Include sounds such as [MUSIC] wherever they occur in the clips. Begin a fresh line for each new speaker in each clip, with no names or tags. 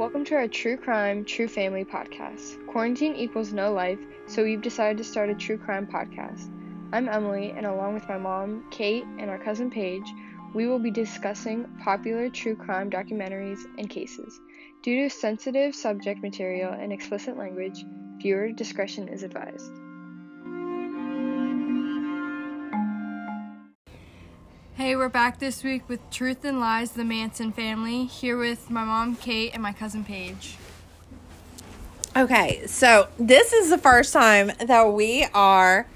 Welcome to our True Crime, True Family podcast. Quarantine equals no life, so we've decided to start a true crime podcast. I'm Emily, and along with my mom, Kate, and our cousin Paige, we will be discussing popular true crime documentaries and cases. Due to sensitive subject material and explicit language, viewer discretion is advised. Hey, we're back this week with Truth and Lies, the Manson family, here with my mom, Kate, and my cousin Paige.
Okay, so this is the first time that we are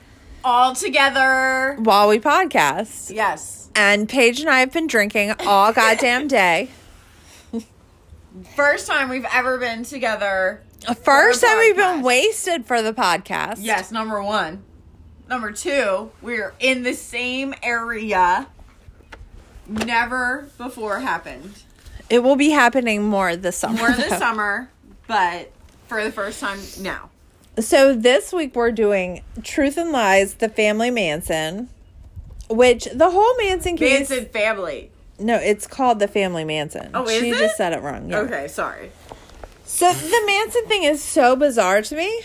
all together
while we podcast.
Yes.
And Paige and I have been drinking all goddamn day.
First time we've ever been together.
First time we've been wasted for the podcast.
Yes, number one. Number two, we're in the same area never before happened.
It will be happening more this summer.
More this [LAUGHS] summer, but for the first time now.
So this week we're doing Truth and Lies, the Family Manson, which the whole Manson case.
Manson family.
No, it's called the Family Manson.
Oh, is
she
it?
just said it wrong. Yeah.
Okay, sorry.
So the Manson thing is so bizarre to me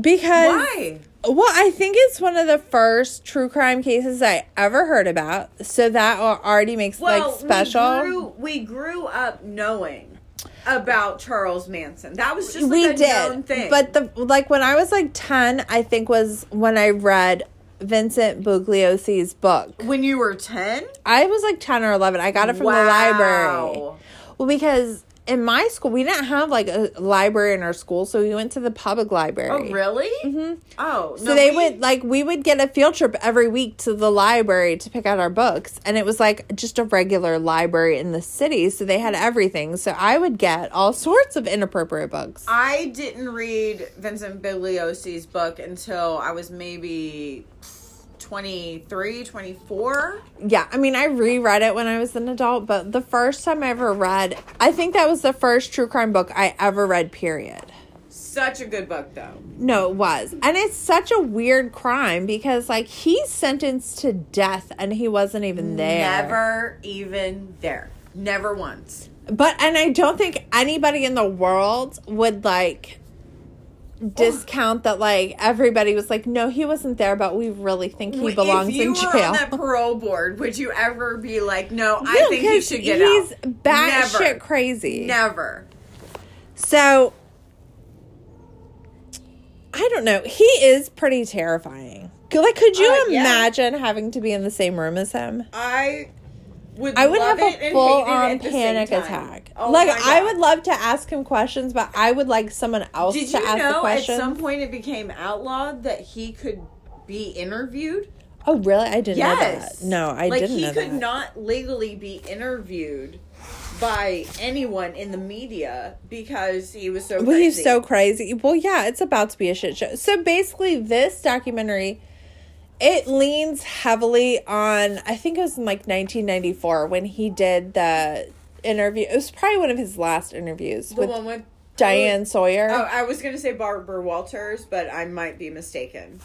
because
Why?
Well, I think it's one of the first true crime cases I ever heard about. So that already makes
Well,
like special.
We grew, we grew up knowing about Charles Manson. That was just like
we
a known
did,
thing.
but the like when I was like ten, I think was when I read Vincent Bugliosi's book.
when you were ten,
I was like ten or eleven. I got it from the library. Well, because in my school we didn't have like a library in our school, so we went to the public library.
Oh, really? Mm-hmm. Oh,
So they would like we would get a field trip every week to the library to pick out our books, and it was like just a regular library in the city, so they had everything. So I would get all [LAUGHS] sorts of inappropriate books.
I didn't read Vincent Bugliosi's book until I was maybe 23, 24.
Yeah, I mean I reread it when I was an adult, but the first time I ever read, I think that was the first true crime book I ever read. Period.
Such a good book, though.
No, it was. And it's such a weird crime because, like, he's sentenced to death and he wasn't even there.
Never even there. Never once.
But, and I don't think anybody in the world would, like, discount that, like, everybody was like, no, he wasn't there, but we really think he belongs
if you
in
were
jail.
on that parole board, would you ever be like, no, I
No,
think he should get
he's
out?
He's
batshit
crazy.
Never.
So, I don't know. He is pretty terrifying. Like, could you
Uh, yeah.
imagine having to be in the same room as him?
I would.
I would have a full on
at the same
panic attack.
Oh
like I would love to ask him questions, but I would like someone else
Did
to ask the
know at some point it became outlawed that he could be interviewed?
oh, really? I didn't know that. No, I
like
didn't know.
Like he could
that.
not legally be interviewed by anyone in the media because he was so.
Well, he's so crazy. Well, yeah, it's about to be a shit show. So basically, this documentary it leans heavily on. I think it was in like 1994 when he did the interview. It was probably one of his last interviews
the
with
one with
Diane Sawyer.
Oh, I was gonna say Barbara Walters, but I might be mistaken.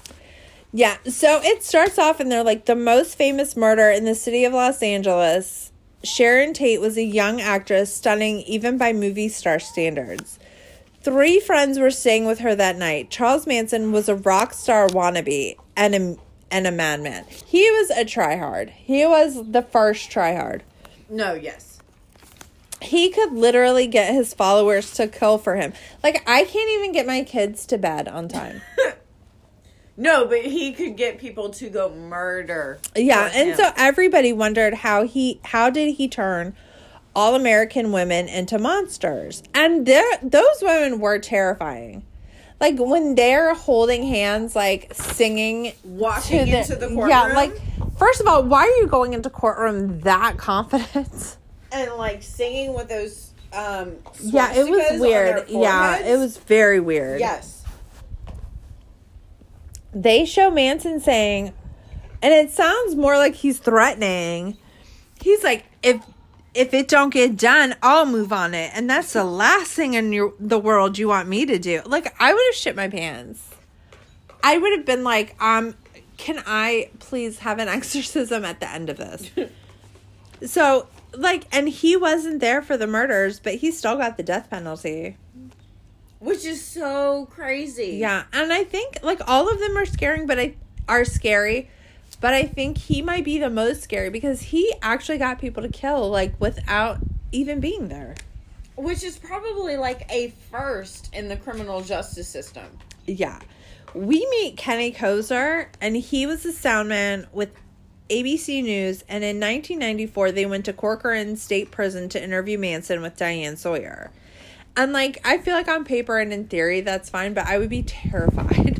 Yeah, so it starts off and they're like the most famous murder in the city of Los Angeles. Sharon Tate was a young actress, stunning even by movie star standards. Three friends were staying with her that night. Charles Manson was a rock star wannabe and a, and a madman. He was a tryhard. He was the first tryhard.
No, yes.
He could literally get his followers to kill for him. Like, I can't even get my kids to bed on time. [LAUGHS]
No, but he could get people to go murder.
Yeah, and
him.
so everybody wondered how he how did he turn all American women into monsters? And there those women were terrifying. Like when they're holding hands like singing
Walking
to
into the courtroom.
Yeah, like first of all, why are you going into courtroom that confident? [LAUGHS]
and like singing with those um
yeah, it was weird. Yeah, it was very weird.
yes
they show Manson saying, and it sounds more like he's threatening. He's like, if if it don't get done, I'll move on it, and that's the last thing in your the world you want me to do. Like, I would have shit my pants. I would have been like, um, can I please have an [LAUGHS] exorcism at the end of this? [LAUGHS] so like, and he wasn't there for the murders, but he still got the death penalty.
Which is so crazy.
Yeah, and I think like all of them are scaring, but I are scary. But I think he might be the most scary because he actually got people to kill like without even being there.
Which is probably like a first in the criminal justice system.
Yeah. We meet Kenny Kozer, and he was a soundman with ABC News. And in 1994, they went to Corcoran State Prison to interview Manson with Diane Sawyer. And, like, I feel like on paper and in theory, that's fine, but I would be terrified.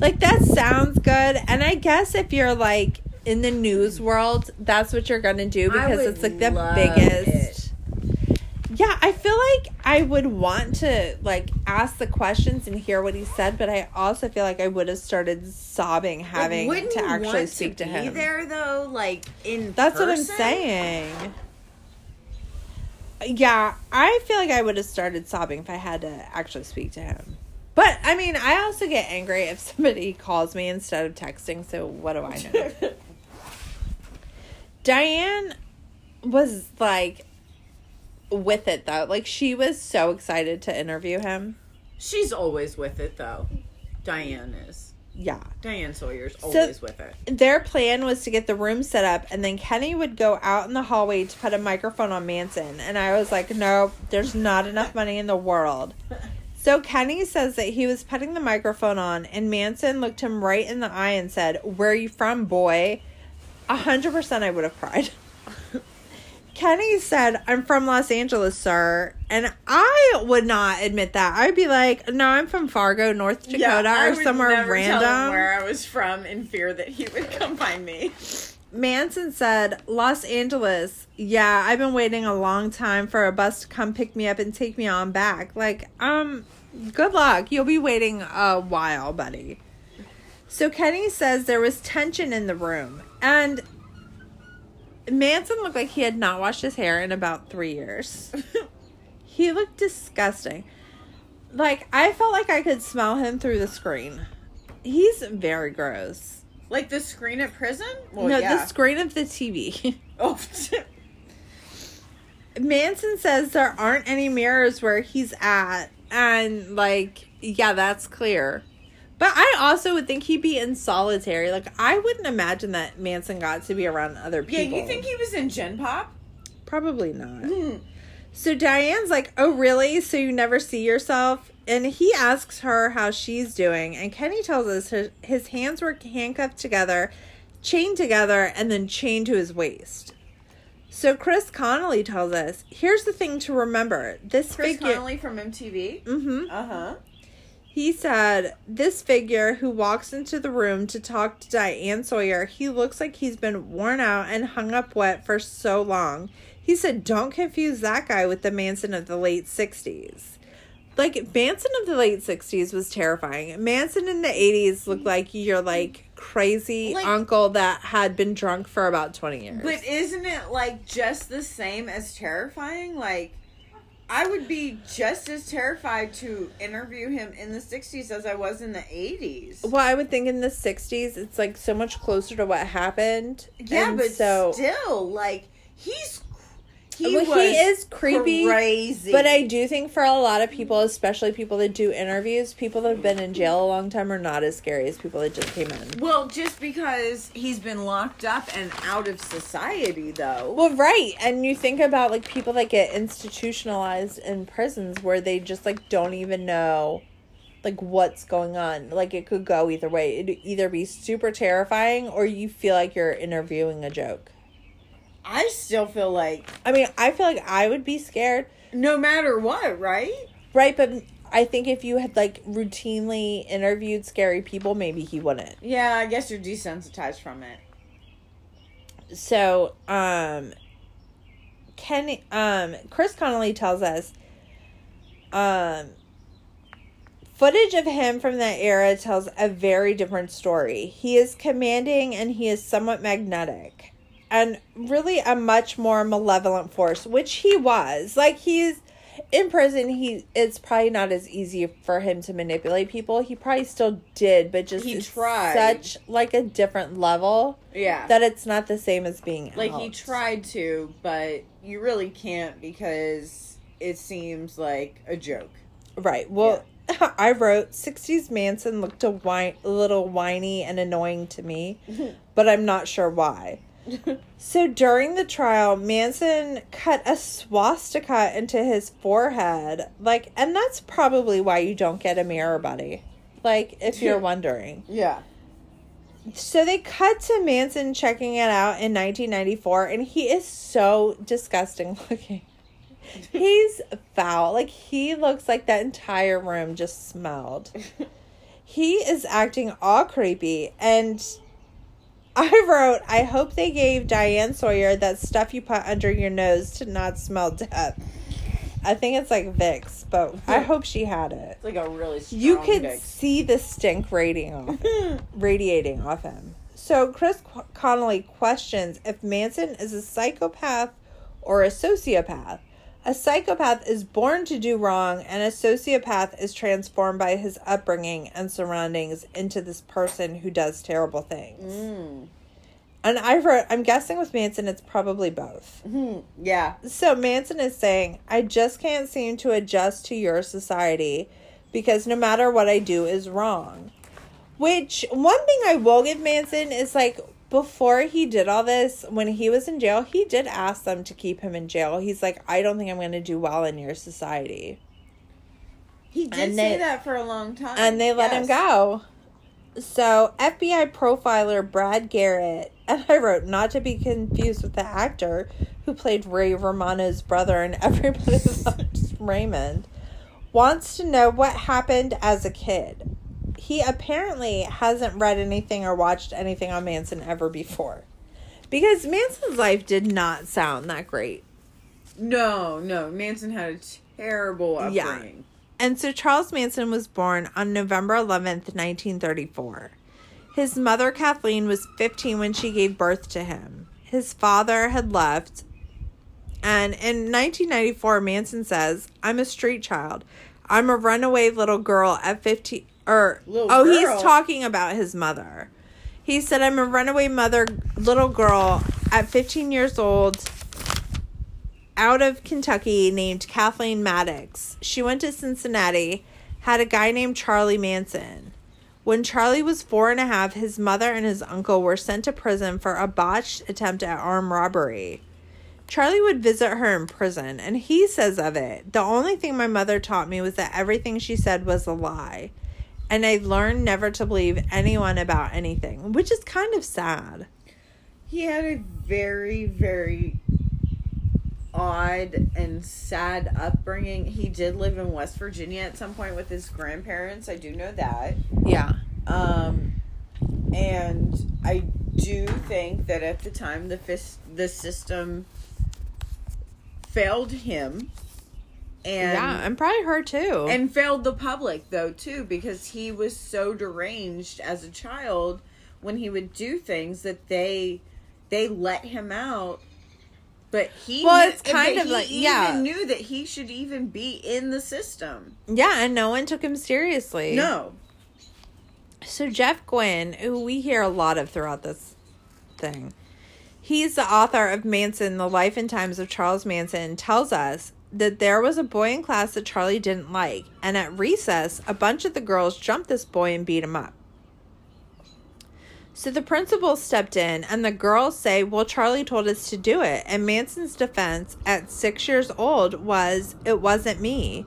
Like, that sounds good. And I guess if you're, like, in the news world, that's what you're going to do because it's, like, the biggest. Yeah, I feel like I would want to like ask the questions and hear what he said, but I also feel like I would have started sobbing having
Like,
to actually
want
speak to,
be
him.
there though, like in
That's what I'm saying. Yeah, I feel like I would have started sobbing if I had to actually speak to him. But I mean, I also get angry if somebody calls me instead of texting, so what do I know? [LAUGHS] Diane was like with it though. Like she was so excited to interview him.
She's always with it though. Diane is.
Yeah.
Diane Sawyer's always with it.
Their plan was to get the room set up and then Kenny would go out in the hallway to put a microphone on Manson. And I was like, no, there's not enough money in the world. [LAUGHS] So Kenny says that he was putting the microphone on and Manson looked him right in the eye and said, Where are you from, boy? A hundred percent I would have cried. [LAUGHS] Kenny said, I'm from Los Angeles, sir. And I would not admit that. I'd be like, no, I'm from Fargo, North Dakota,
I
or somewhere random.
Where I was from in fear that he would come find me.
Manson said, Los Angeles. Yeah, I've been waiting a long time for a bus to come pick me up and take me on back. Like, um, good luck. You'll be waiting a while, buddy. So Kenny says there was tension in the room. And Manson looked like he had not washed his hair in about three years. [LAUGHS] he looked disgusting. Like, I felt like I could smell him through the screen. He's very gross.
like the screen at prison? Well,
no,
yeah.
the screen of the TV. [LAUGHS]
oh,
Manson says there aren't any mirrors where he's at, and like, yeah, that's clear. But I also would think he'd be in solitary. Like, I wouldn't imagine that Manson got to be around other people. yeah.
You think he was in Gen Pop?
Probably not.
Hmm.
So Diane's like, "Oh, really? So you never see yourself?" And he asks her how she's doing, and Kenny tells us his, his hands were handcuffed together, chained together, and then chained to his waist. So Chris Connelly tells us, "Here's the thing to remember: this
Chris
figure."
Connelly from MTV.
hmm
Uh huh.
He said, This figure who walks into the room to talk to Diane Sawyer, he looks like he's been worn out and hung up wet for so long. He said, Don't confuse that guy with the Manson of the late 60s. Like, Manson of the late 60s was terrifying. Manson in the 80s looked like you're like, crazy
Like-
uncle that had been drunk for about 20 years.
But isn't it like just the same as terrifying? Like, I would be just as terrified to interview him in the 60s as I was in the 80s.
well, I would think in the 60s, it's, like, so much closer to what happened.
Yeah,
And
but
so.
still, like, he's. He,
Well,
was
he is creepy,
crazy.
But I do think for a lot of people, especially people that do interviews, people that have been in jail a long time are not as scary as people that just came in.
Well, just because he's been locked up and out of society, though.
Well, right. And you think about like people that get institutionalized in prisons where they just like don't even know like what's going on. Like it could go either way. It'd either be super terrifying or you feel like you're interviewing a joke.
I still feel like
I mean, I feel like I would be scared.
no matter what, right?
Right, but I think if you had like routinely interviewed scary people, maybe he wouldn't.
Yeah, I guess you're desensitized from it.
So, um Kenny um Chris Connelly tells us um footage of him from that era tells a very different story. He is commanding and he is somewhat magnetic and really a much more malevolent force, which he was. Like he's in prison he it's probably not as easy for him to manipulate people. He probably still did, but just
He tried.
such like a different level
Yeah.
that it's not the same as being
like he tried to, but you really can't because it seems like a joke.
Right. Well, [LAUGHS] I wrote 60s Manson looked a, whine, a little whiny and annoying to me, [LAUGHS] but I'm not sure why. So during the trial, Manson cut a swastika into his forehead. Like, and that's probably why you don't get a mirror, buddy. Like, if [LAUGHS] you're wondering.
Yeah.
So they cut to Manson checking it out in 1994, and he is so disgusting [LAUGHS] looking. He's foul. Like, he looks like that entire room just smelled. [LAUGHS] He is acting all creepy, and I wrote, I hope they gave Diane Sawyer that stuff you put under your nose to not smell death. I think it's like Vicks, but I hope she had it.
It's like a really strong
You could
dick.
see the stink radiating off [LAUGHS] radiating off him. So Chris Connelly questions if Manson is a psychopath or a sociopath. A psychopath is born to do wrong, and a sociopath is transformed by his upbringing and surroundings into this person who does terrible things.
Mm.
And I wrote, I'm guessing with Manson, it's probably both.
Hmm. Yeah.
So Manson is saying, I just can't seem to adjust to your society because no matter what I do is wrong. Which, one thing I will give Manson is like, before he did all this, when he was in jail, he did ask them to keep him in jail. He's like, I don't think I'm going to do well in your society.
He did
And
say
they-
that for a long time.
And they let him go. So, FBI profiler Brad Garrett, [LAUGHS] and I wrote not to be confused with the actor who played Ray Romano's brother and Everybody [LAUGHS] Loves Raymond, wants to know what happened as a kid. He apparently hasn't read anything or watched anything on Manson ever before. Because Manson's life did not sound that great.
No, no. Manson had a terrible
Yeah.
upbringing.
And so Charles Manson was born on November 11th, 1934. His mother, Kathleen, was 15 when she gave birth to him. His father had left. And in 1994, Manson says, I'm a street child. I'm a runaway little girl at 15. Or,
Little
oh,
girl?
he's talking about his mother. He said, I'm a runaway mother, little girl at 15 years old out of Kentucky named Kathleen Maddox. She went to Cincinnati, had a guy named Charlie Manson. When Charlie was four and a half, his mother and his uncle were sent to prison for a botched attempt at armed robbery. Charlie would visit her in prison, and he says of it, The only thing my mother taught me was that everything she said was a lie. And I learned never to believe anyone about anything, which is kind of sad.
He had a very, very odd and sad upbringing. He did live in West Virginia at some point with his grandparents. I do know that.
Yeah.
Um, and I do think that at the time the fis- the system failed him, and
yeah, and probably her too.
and failed the public though too because he was so deranged as a child when he would do things that they they let him out. But he
Well, it's kind of
he
like-
even
yeah.
knew that he should even be in the system.
yeah, and no one took him seriously.
No,
So Jeff Guinn, who we hear a lot of throughout this thing, he's the author of Manson: The Life and Times of Charles Manson, tells us that there was a boy in class that Charlie didn't like, and at recess, a bunch of the girls jumped this boy and beat him up. So the principal stepped in, and the girls say, Well, Charlie told us to do it. And Manson's defense at six years old was, It wasn't me.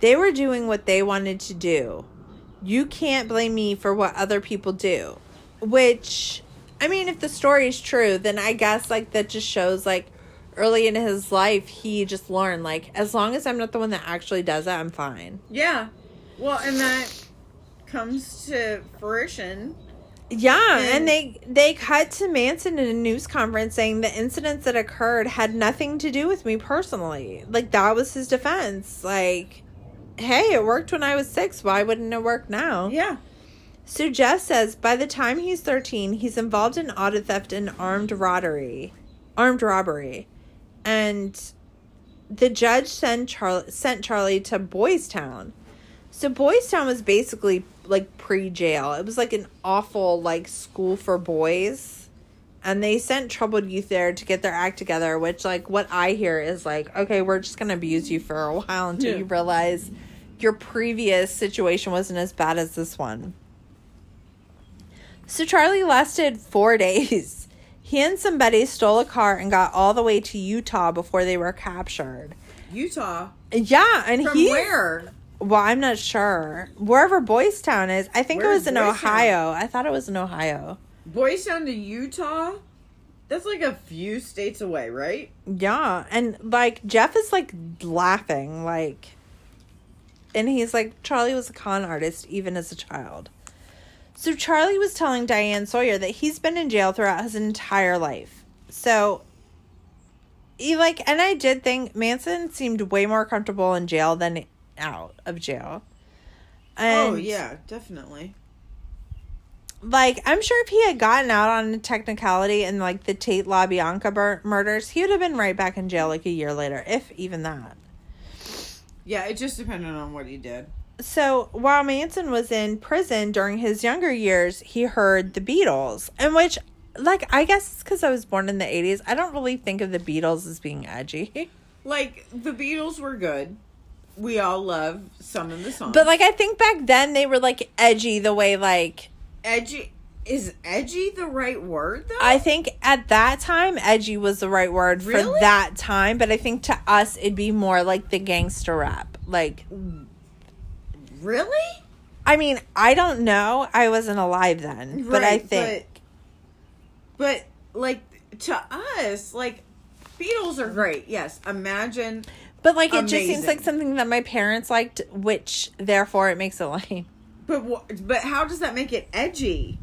They were doing what they wanted to do. You can't blame me for what other people do. Which, I mean, if the story is true, then I guess, like, that just shows, like, early in his life, he just learned, like, as long as I'm not the one that actually does it, I'm fine.
yeah, well, and that comes to fruition.
Yeah,
And-
and they they cut to Manson in a news conference saying the incidents that occurred had nothing to do with me personally. Like that was his defense. Like, hey, it worked when I was six. Why wouldn't it work now?
Yeah,
So Jeff says by the time he's thirteen, he's involved in auto theft and armed robbery, armed robbery, and the judge sent Charlie sent Charlie to Boys Town. So Boys Town was basically like pre-jail. It was like an awful like school for boys. And they sent troubled youth there to get their act together, which like what I hear is like, okay, we're just gonna abuse you for a while until
Yeah.
you realize your previous situation wasn't as bad as this one. So Charlie lasted four [LAUGHS] days. He and some buddies stole a car and got all the way to Utah before they were captured.
Utah.
Yeah, and
From
he
where?
well, I'm not sure. Wherever Boys Town is, I think
Where
it was in? Ohio. I thought it was in Ohio.
Boys Town to Utah? That's like a few states away, right?
Yeah, and like Jeff is like laughing, like, and he's like, Charlie was a con artist even as a child. So Charlie was telling Diane Sawyer that he's been in jail throughout his entire life. So, he like, and I did think Manson seemed way more comfortable in jail than out of jail. Oh, and
oh, yeah, definitely.
like I'm sure if he had gotten out on a technicality and like the Tate LaBianca bur- murders, he would have been right back in jail like a year later, if even that.
Yeah, it just depended on what he did.
So while Manson was in prison during his younger years, he heard the Beatles, and which, like, I guess it's because I was born in the '80s. I don't really think of the Beatles as being edgy, [LAUGHS]
Like, the Beatles were good. We all love some of the songs.
but like I think back then they were like edgy the way like
edgy. Is edgy the right word, though?
I think at that time, edgy was the right word for that time. But I think to us, it'd be more like the gangster rap. Like,
really?
I mean, I don't know. I wasn't alive then, but I think
But, but, like, to us, like, Beatles are great. Yes. Imagine.
But like it just seems like something that my parents liked, which therefore it makes it lame.
But, but how does that make it edgy?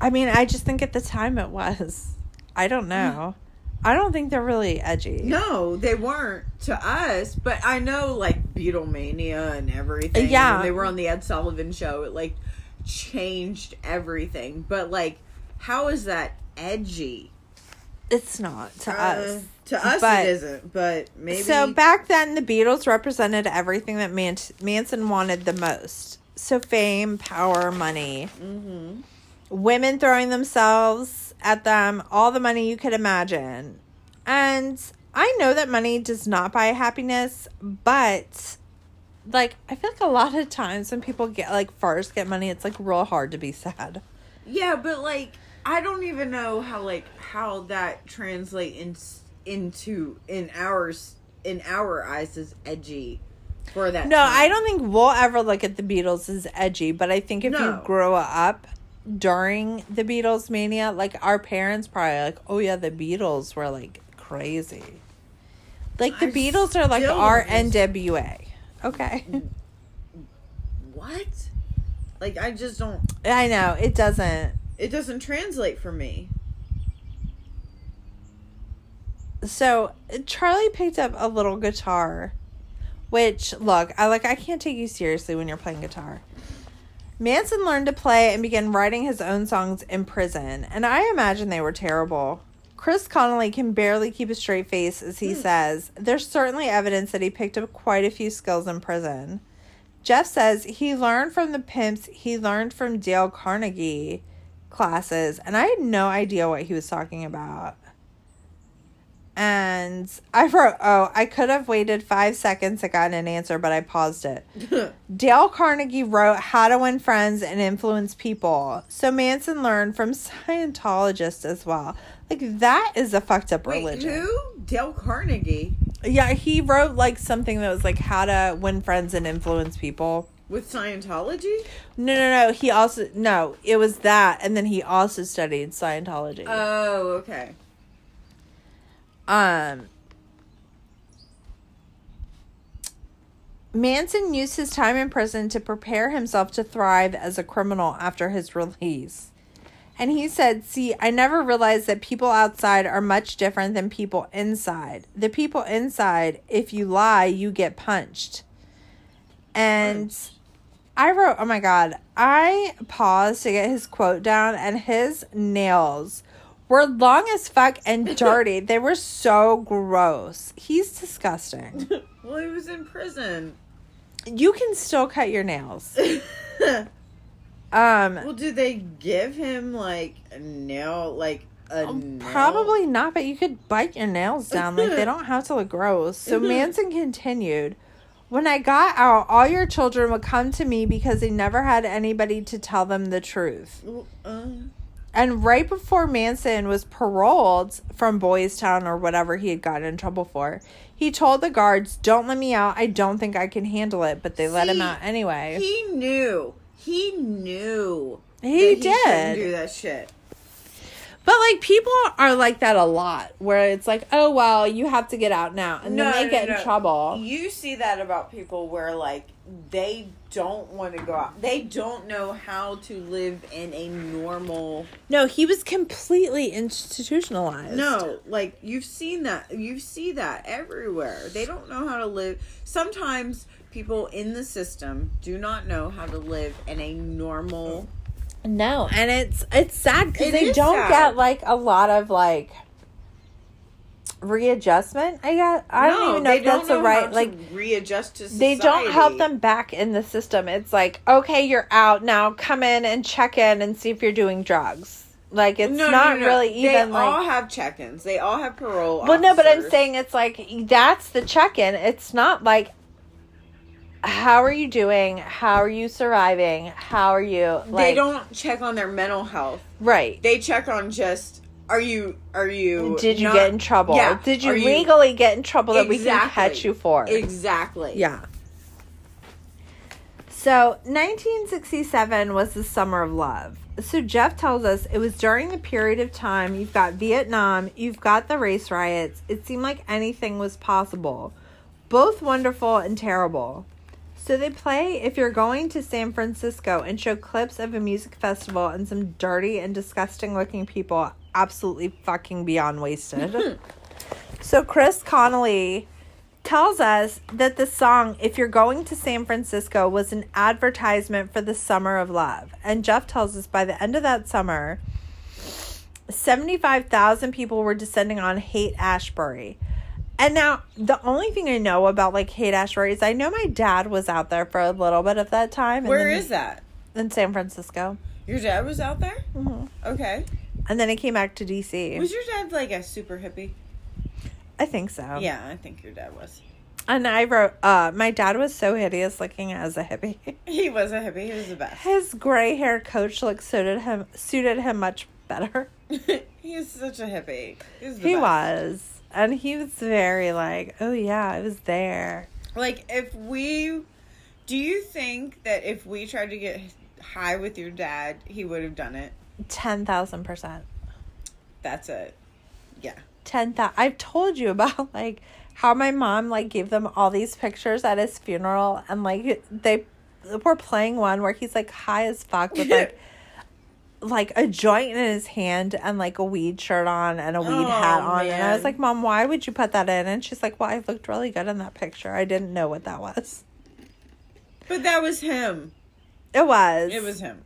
I mean, I just think at the time it was. I don't mm. know. I don't think they're really edgy.
No, they weren't to us, but I know like Beatlemania and everything.
Yeah.
when they were on the Ed Sullivan show. It like changed everything. But like, how is that edgy
It's not to
Uh,
us.
To us,
But-
it isn't. But maybe
So back then, the Beatles represented everything that Man- Manson wanted the most. So fame, power, money,
Mhm.
women throwing themselves at them, all the money you could imagine. And I know that money does not buy happiness, but like I feel like a lot of times when people get like first get money, it's like real hard to be sad.
Yeah, but like I don't even know how like how that translate in, into in ours in our eyes as edgy for that.
No,
time.
I don't think we'll ever look at the Beatles as edgy, but I think if
No.
you grow up during the Beatles mania, like our parents probably like, oh yeah, the Beatles were like crazy. Like the
I
Beatles are like our NWA. Okay.
What? Like I just don't.
I know, it doesn't.
It doesn't translate for me.
So Charlie picked up a little guitar, which look, I like I can't take you seriously when you're playing guitar. Manson learned to play and began writing his own songs in prison, and I imagine they were terrible. Chris Connelly can barely keep a straight face as he hmm. says, There's certainly evidence that he picked up quite a few skills in prison. Jeff says he learned from the pimps, he learned from Dale Carnegie classes, and I had no idea what he was talking about. And I wrote, oh, I could have waited five seconds and gotten an answer, but I paused it. [LAUGHS] Dale Carnegie wrote How to Win Friends and Influence People. So Manson learned from Scientologists as well. Like, that is a fucked up
Wait,
religion.
who? Dale Carnegie
Yeah, he wrote like something that was like how to win friends and influence people.
with Scientology?
No, no, no. He also, no, it was that. And then he also studied Scientology.
Oh, okay.
Um, Manson used his time in prison to prepare himself to thrive as a criminal after his release. And he said, See, I never realized that people outside are much different than people inside. The people inside, if you lie, you get punched. And I wrote, Oh my God, I paused to get his quote down, and his nails were long as fuck and [LAUGHS] dirty. they were so gross. He's disgusting. [LAUGHS]
well, he was in prison.
You can still cut your nails. [LAUGHS] Um,
well, do they give him like a nail, like?
Um, probably not, but you could bite your nails down. Like they don't have to look gross. So Manson continued. When I got out, all your children would come to me because they never had anybody to tell them the truth.
Uh,
And right before Manson was paroled from Boys Town or whatever he had gotten in trouble for, he told the guards, Don't let me out. I don't think I can handle it. But they let him out anyway.
he knew. He knew.
He did.
do that shit.
But like people are like that a lot, where it's like, oh well, you have to get out now, and then they get in trouble.
You see that about people where like they don't want to go out. They don't know how to live in a normal.
No, he was completely institutionalized.
No, like you've seen that. You see that everywhere. They don't know how to live. Sometimes people in the system do not know how to live in a normal.
no, and it's it's sad because
It
they don't
sad.
get like a lot of like readjustment. I guess I don't even know
they
if that's the right like.
readjust to
They don't help them back in the system. It's like, okay, you're out now. Come in and check in and see if you're doing drugs. Like it's
No, no,
not
no,
really
They
even like
all have check-ins. They all have parole.
Well, no, but I'm saying it's like that's the check in. It's not like how are you doing? How are you surviving? How are you? Like,
they don't check on their mental health.
right.
They check on just are you are you
Did you
not-
get in trouble?
Yeah.
Did you
Are
legally get in trouble that we can catch you for?
exactly?
Yeah. So, 1967 was the summer of love. So, Jeff tells us it was during the period of time you've got Vietnam, you've got the race riots. It seemed like anything was possible, both wonderful and terrible. So, they play if you're going to San Francisco and show clips of a music festival and some dirty and disgusting looking people absolutely fucking beyond wasted. [LAUGHS] so, Chris Connelly tells us that the song If You're Going to San Francisco was an advertisement for the summer of love. And Jeff tells us by the end of that summer, 75,000 people were descending on Haight-Ashbury. And now the only thing I know about like Haight-Ashbury is I know my dad was out there for a little bit of that time.
Where is that?
In San Francisco.
Your dad was out there.
hmm
Okay.
And then he came back to DC.
Was your dad like a super hippie?
I think so.
Yeah, I think your dad was.
And I wrote, uh, my dad was so hideous looking as a hippie. [LAUGHS]
He was a hippie. He was the best.
His gray hair coach look suited him suited him much better. [LAUGHS]
he is such a hippie. He was.
He was. And he was very like, Oh yeah, I was there.
Like, if we, do you think that if we tried to get high with your dad, he would have done it?
Ten thousand percent.
That's it. Yeah.
Ten thousand I've told you about [LAUGHS] like how my mom like gave them all these pictures at his funeral and like they were playing one where he's like high as fuck with like [LAUGHS] like a joint in his hand and like a weed shirt on and a weed
Oh,
hat on. And I was like, Mom, why would you put that in? And she's like, Well, I looked really good in that picture. I didn't know what that was.
But that was him.
It was.
It was him.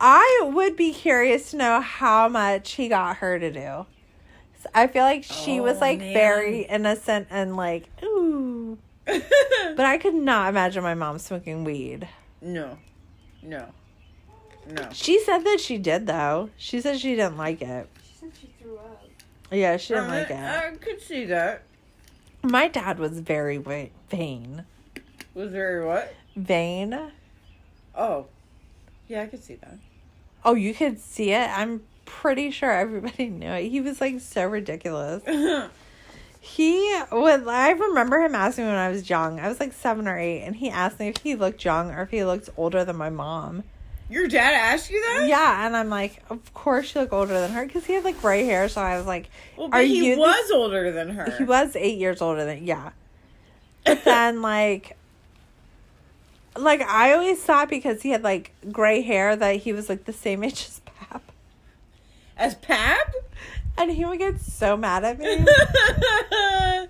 I would be curious to know how much he got her to do. I feel like she was
Oh,
like
man.
very innocent and like, ooh. But I could not imagine my mom smoking weed.
no. No. No.
She said that she did though. She said she didn't like it.
She said she threw up.
Yeah, she didn't
I,
like uh, it.
I could see that.
My dad was very wa- vain.
Was very what?
Vain?
Oh. Yeah, I could see that.
Oh, you could see it? I'm pretty sure everybody [LAUGHS] knew it. He was like so ridiculous. [LAUGHS] He would. I remember him asking me when I was young. I was like seven or eight, and he asked me if he looked young or if he looked older than my mom.
Your dad asked you that?
Yeah, and I'm like, of course you look older than her because he had like gray hair. So I was like,
Well, but
Are
he
you
was older than her.
he was eight years older than yeah. [LAUGHS] But then like, like I always thought because he had like gray hair that he was like the same [LAUGHS] age as Pap,
As Pap?
and he would get so mad at me. [LAUGHS]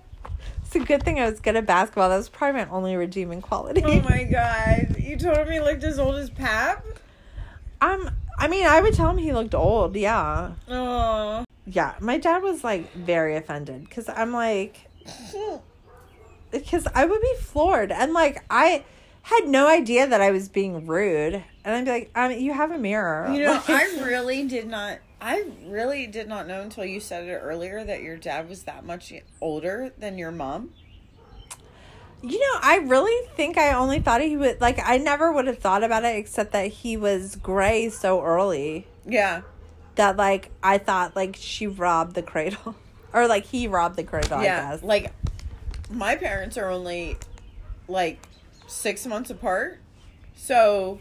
It's a good thing I was good at basketball. That was probably my only redeeming quality.
oh my god. You told him he looked as old as Pap?
Um, I mean, I would tell him he looked old. Yeah.
Oh.
Yeah. My dad was like very offended because I'm like, [LAUGHS] because I would be floored. And like, I had no idea that I was being rude. And I'd be like, um, you have a mirror.
You know, [LAUGHS]
Like-
I really did not. I really did not know until you said it earlier that your dad was that much older than your mom.
You know, I really think I only thought he would like I never would have thought about it except that he was gray so early
Yeah.
that like I thought like she robbed the cradle. [LAUGHS] Or like he robbed the cradle,
yeah.
I guess.
Like, my parents are only like six months apart. So,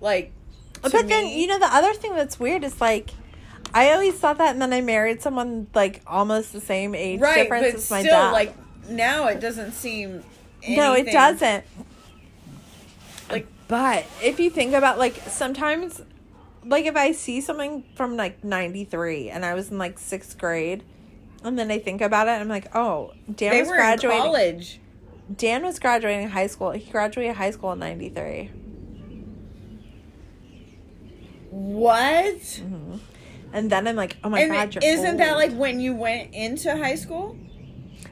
like,
but then you know the other thing that's weird is like I always thought that and then I married someone like almost the same age
right,
difference
but
as my
still,
dad.
like, now it doesn't seem.
no, it doesn't.
Like,
But if you think about like sometimes like if I see something from like 93 and I was in like 6th grade and then I think about it I'm like, "Oh, Dan
they
was
were in
graduating.
college.
Dan was graduating high school. He graduated high school in 93."
What?
And then I'm like, "Oh my
and
god, you're
isn't that like when you went into high school?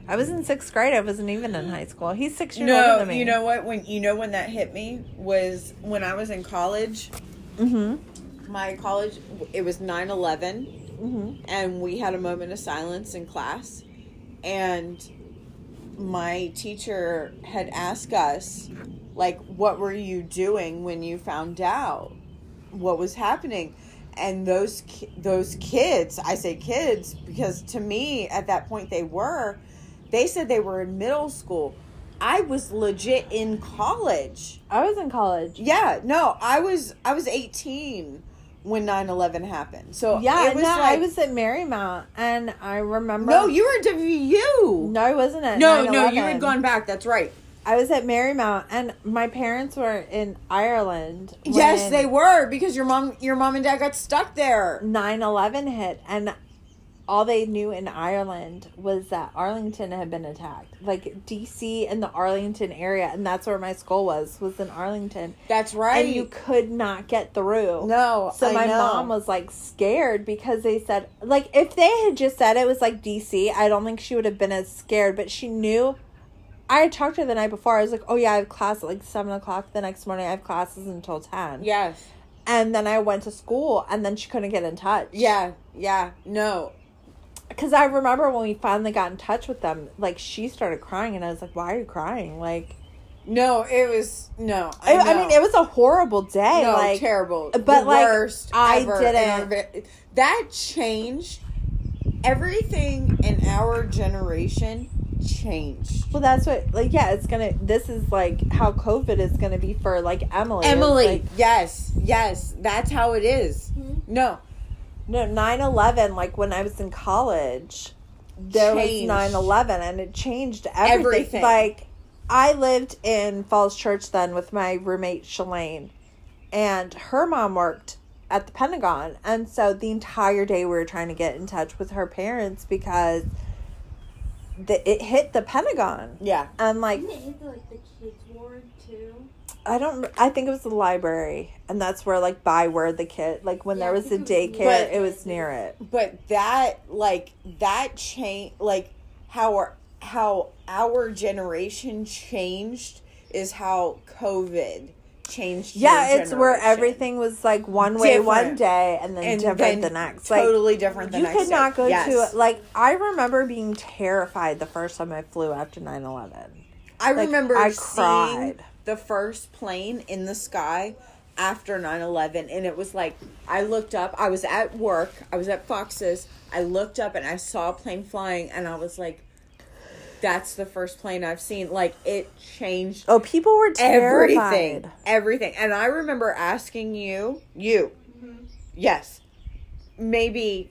I was in 6th grade. I wasn't even in high school. He's 6 years older than me.
you know what? When you know when that hit me was when I was in college.
Mhm.
My college, it was 9-11,
Mhm.
and we had a moment of silence in class, and my teacher had asked us, like, what were you doing when you found out what was happening? And those ki- those kids, I say kids because to me at that point they were, they said they were in middle school. I was legit in college.
I was in college.
Yeah, no, I was I was 18 when 9/11 happened. So
Yeah,
it was
no, I was at Marymount and I remember
No, you were at WU.
No, I wasn't at
No, no, you
9/11.
had gone back. That's right.
I was at Marymount, and my parents were in Ireland.
yes, they were because your mom, your mom and dad got stuck there.
9/11 hit, and all they knew in Ireland was that Arlington had been attacked, like DC and the Arlington area, and that's where my school was was in Arlington,
That's right.
and you could not get through.
no,
So
I
my
know.
mom was like scared because they said like if they had just said it was like DC, I don't think she would have been as scared. But she knew. I had talked to her the night before. I was like, "Oh yeah, I have class at like seven o'clock the next morning. I have classes until 10.
Yes.
And then I went to school, and then she couldn't get in touch.
Yeah. Yeah. No.
Because I remember when we finally got in touch with them, like she started crying, and I was like, "Why are you crying?" Like,
No. It was no.
I,
I,
mean, it was a horrible day.
no
like,
terrible.
but,
the
like,
worst
I didn't-
our that changed everything in our generation. Changed.
Well, that's what, like, yeah, it's gonna. This is like how COVID is gonna be for like Emily.
Emily.
like,
yes. Yes. That's how it is. Mm-hmm. No.
No, 9-11, Like when I was in college, there
Changed.
was 9-11 and it changed everything.
Everything.
Like, I lived in Falls Church then with my roommate Shalane, and her mom worked at the Pentagon, and so the entire day we were trying to get in touch with her parents because the, it hit the Pentagon.
Yeah.
And like
Didn't it hit the, like the kids ward too?
I don't. I think it was the library, and that's where like by where the kid like when
Yeah,
there was a [LAUGHS] daycare,
But-
it was near it.
but that like that change like how our how our generation changed is how covid changed
Yeah, it's where everything was like one way one day and then
and
different
then
the next. Like
totally different the
you
next
could not go
Yes.
to like I remember being terrified the first time I flew after 9-11.
i
like,
remember
I
seeing
cried.
The first plane in the sky after 9-11 and it was like i looked up i was at work i was at fox's i looked up and i saw a plane flying and i was like that's the first plane i've seen. Like it changed
Oh, people were terrified.
everything. Everything and i remember asking you you mm-hmm. yes maybe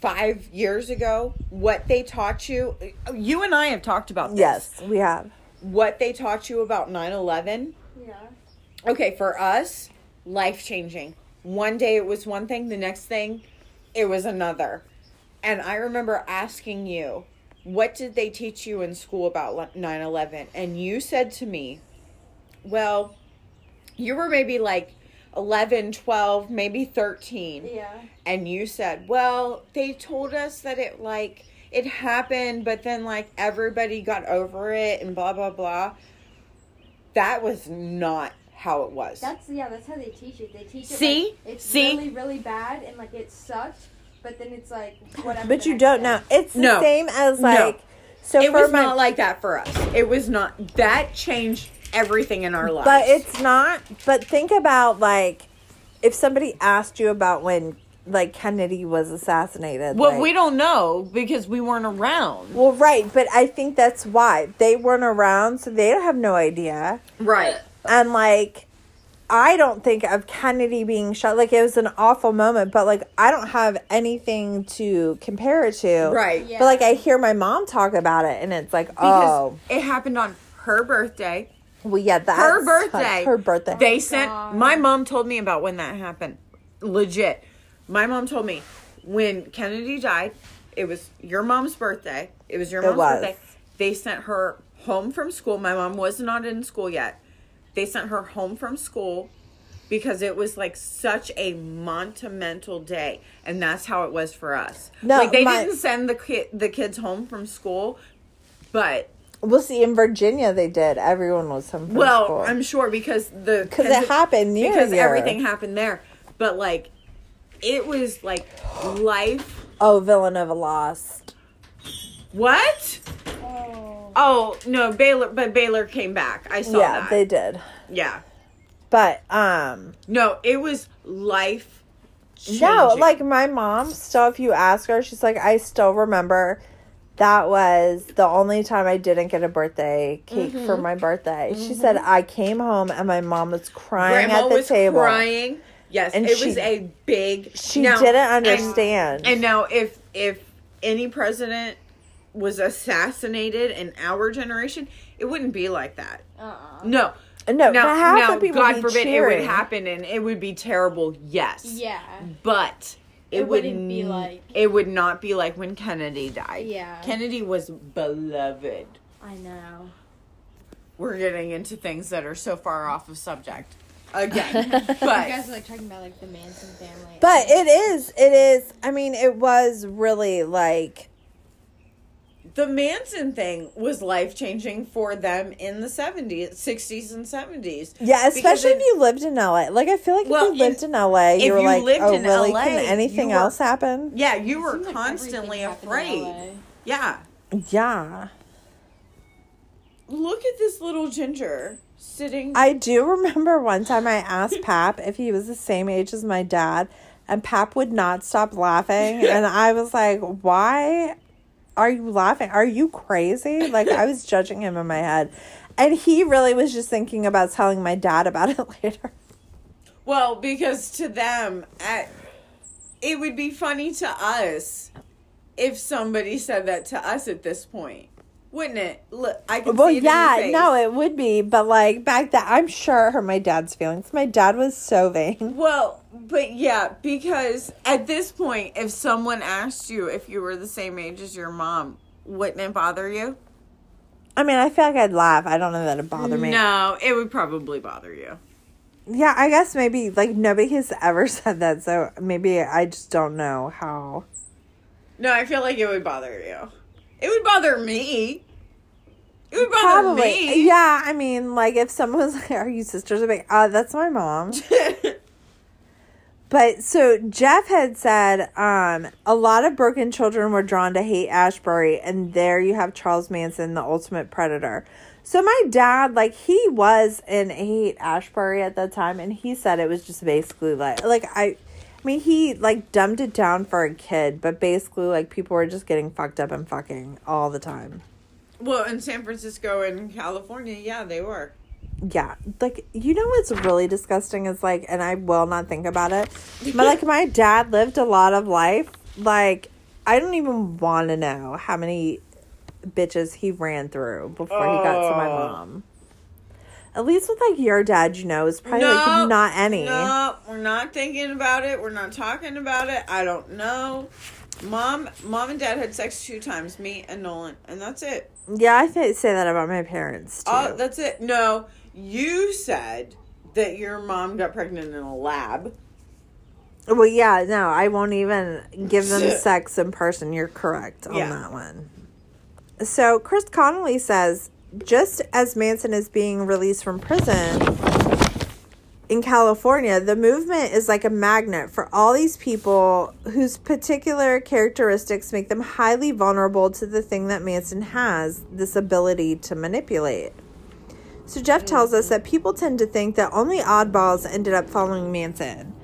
five years ago what they taught you. You and i have talked about this.
Yes, we have.
What they taught you about 9-11
Yeah.
okay for us life changing one day it was one thing the next thing it was another and i remember asking you what did they teach you in school about 9-11 and you said to me well you were maybe like 11, 12, maybe 13.
Yeah.
And you said, well, they told us that it like it happened, but then like everybody got over it and blah, blah, blah. That was not how it was.
That's yeah. That's how they teach it. They teach it.
See?
like, it's
See?
really really bad and like it sucked, but then it's like whatever.
But you don't know. It's the
No.
same as
No.
like so
it
for
was
my
not like that for us. It was not. That changed everything in our lives.
But it's not. But think about like if somebody asked you about when like Kennedy was assassinated.
Well,
like-
we don't know because we weren't around.
Well, right, but I think that's why they weren't around, so they have no idea.
Right.
And like, I don't think of Kennedy being shot. Like it was an awful moment, but like I don't have anything to compare it to.
Right.
Yeah.
But like I hear my mom talk about it, and it's like,
Because
oh,
it happened on her birthday.
well, yeah, that's
her birthday.
Her birthday.
They sent.
God.
My mom told me about when that happened. Legit. My mom told me when Kennedy died. It was your mom's birthday. It was your
It
mom's
was.
birthday. They sent her home from school. My mom was not in school yet. They sent her home from school because it was like such a monumental day, and that's how it was for us.
No,
like they
my-
didn't send the ki- the kids home from school, but
We'll see. In Virginia, they did. Everyone was home from
Well,
school.
I'm sure because the
'Cause it happened near
because
here.
everything happened there. But like, it was like life.
oh, Villanova lost.
What?
Oh.
Oh no, Baylor. But Baylor came back. I saw
yeah,
that.
they did.
yeah.
But um,
No, it was life.
no, like my mom. Still, if you ask her, she's like, I still remember. That was the only time I didn't get a birthday cake for
Mm-hmm.
my birthday. She said I came home and my mom was crying
Grandma
at the
was
table.
crying. Yes,
And
it
she-
was a big.
She
Now-
didn't understand.
And now, if if any president was assassinated in our generation, it wouldn't be like that.
Uh-uh.
No,
no,
now,
but half
now
the people
God
be
forbid it would happen and it would be terrible. Yes,
Yeah.
but it,
It
would
wouldn't be like-
it would not be like when Kennedy died.
Yeah.
Kennedy was beloved.
I know.
We're getting into things that are so far off of subject again, [LAUGHS]
you guys
but
are like talking about like the Manson family.
But it is, it is. I mean, it was really like
the Manson thing was life changing for them in the seventies, sixties, and seventies.
Yeah, especially
in-
if you lived in LA. Like I feel like
Well,
if you lived
in-
in, LA, you were
you
like,
lived
oh
in
really?
LA,
Can anything
were-
else happen?
Yeah, you were constantly
everything happened in
afraid. Yeah.
Yeah,
Look at this little ginger sitting.
I do remember one time I asked [LAUGHS] Pap if he was the same age as my dad, and Pap would not stop laughing, and I was like, why? Are you laughing? Are you crazy? Like I was judging him in my head. And he really was just thinking about telling my dad about it [LAUGHS] later.
well, because to them, it would be funny to us if somebody said that to us at this point, wouldn't it? Look, I can
Well,
see it in your
yeah, no, it would be, but like back then, I'm sure it hurt my dad's feelings. My dad was so vain. [LAUGHS]
Well, but yeah, because at this point, if someone asked you if you were the same age as your mom, wouldn't it bother you?
I mean, I feel like I'd laugh. I don't know that it bothered me.
No, it would probably bother you.
Yeah, I guess maybe like nobody has ever [LAUGHS] said that, so maybe I just don't know how.
No, I feel like it would bother you. It would bother me. It would bother
Probably,
me.
yeah. I mean, like if someone was [LAUGHS] like, "Are you sisters?" Be like, "Uh, that's my mom." [LAUGHS] But so Jeff had said um, a lot of broken children were drawn to Haight-Ashbury, and there you have Charles Manson, the ultimate predator. So my dad, like, he was in Haight-Ashbury at that time, and he said it was just basically like, like I, I mean, he like dumbed it down for a kid, but basically, like, people were just getting fucked up and fucking all the time.
well, in San Francisco and California, yeah, they were.
Yeah, like you know what's really disgusting is like, and I will not think about it, but like my [LAUGHS] dad lived a lot of life. Like I don't even want to know how many bitches he ran through before he got to my
Oh.
mom. At least with like your dad, you know, it's probably like not any.
No, we're not thinking about it. We're not talking about it. I don't know. Mom, mom and dad had sex two times, me and Nolan, and that's it.
Yeah, I th- say that about my parents too.
Oh, that's it. No, you said that your mom got pregnant in a lab.
Well, yeah, no, I won't even give them [LAUGHS] sex in person. You're correct on
Yeah.
that one. So, Chris Connelly says just as Manson is being released from prison in California, the movement is like a magnet for all these people whose particular characteristics make them highly vulnerable to the thing that Manson has this ability to manipulate. So, Jeff tells us that people tend to think that only oddballs ended up following Manson.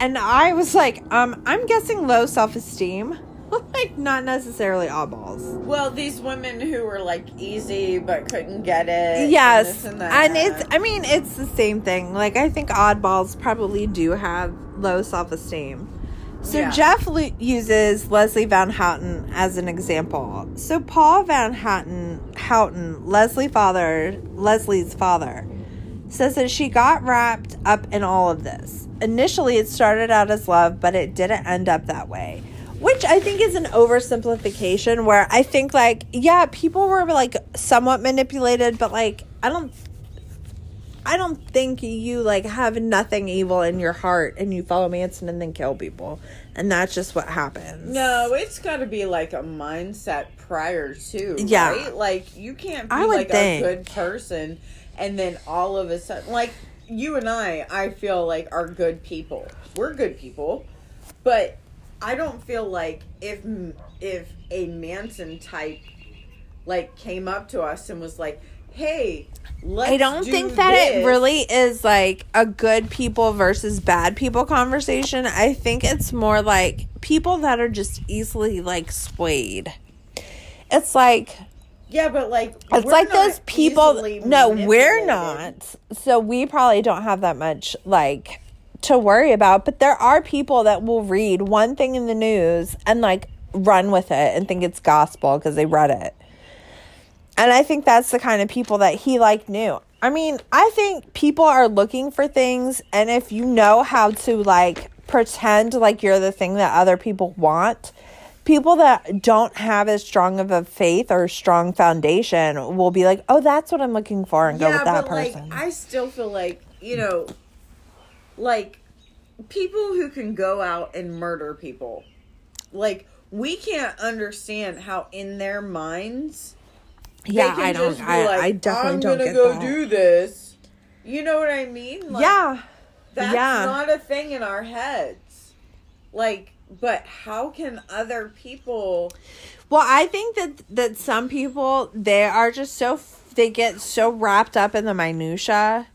And I was like, um, I'm guessing low self esteem. [LAUGHS] like, not necessarily oddballs.
Well, these women who were like easy but couldn't get it.
Yes.
this
And,
that.
it's, I mean, it's the same thing. Like, I think oddballs probably do have low self esteem. So,
Yeah.
Jeff lu- uses Leslie Van Houten as an example. So, Paul Van Houten, Houten Leslie father, Leslie's father, says that she got wrapped up in all of this. Initially, it started out as love, but it didn't end up that way. Which I think is an oversimplification where I think, like, yeah, people were like somewhat manipulated, but like, I don't. I don't think you like have nothing evil in your heart and you follow Manson and then kill people. And that's just what happens.
No, it's got to be like a mindset prior to.
Yeah.
Right? Like, you can't be like
think.
a good person and then all of a sudden, like, you and I, I feel like are good people. We're good people. But I don't feel like if if a Manson type like came up to us and was like, "Hey, let's
I don't
do
think that it really is like a good people versus bad people conversation. I think it's more like people that are just easily like swayed. It's like
Yeah, but like
it's like those people no we're not so we probably don't have that much like to worry about but there are people that will read one thing in the news and like run with it and think it's gospel because they read it and i think that's the kind of people that he like knew i mean i think people are looking for things and if you know how to like pretend like you're the thing that other people want people that don't have as strong of a faith or strong foundation will be like, "Oh, that's what I'm looking for," and go with that
but
person.
like I still feel like you know, like people who can go out and murder people, like we can't understand how in their minds.
yeah, I don't. I,
like,
I definitely
I'm
don't
gonna
get
go
that.
do this. You know what I mean? Like,
yeah,
that's
yeah.
not a thing in our heads. Like, but how can other people?
Well, I think that that some people they are just so they get so wrapped up in the minutia